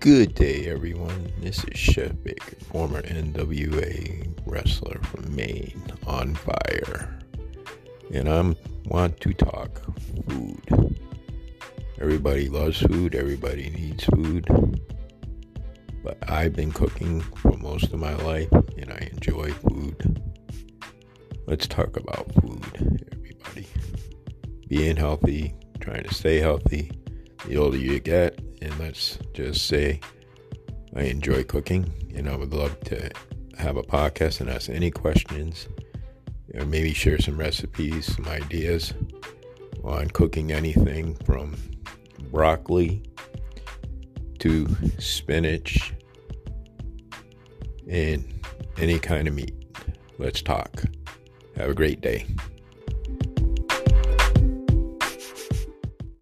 Good day, everyone. This is Chef Baker, former NWA wrestler from Maine, on fire, and I want to talk food. Everybody loves food. Everybody needs food. But I've been cooking for most of my life, and I enjoy food. Let's talk about food, everybody. Being healthy, trying to stay healthy. The older you get, and let's just say I enjoy cooking and I would love to have a podcast and ask any questions or maybe share some recipes, some ideas on cooking anything from broccoli to spinach and any kind of meat. Let's talk. Have a great day.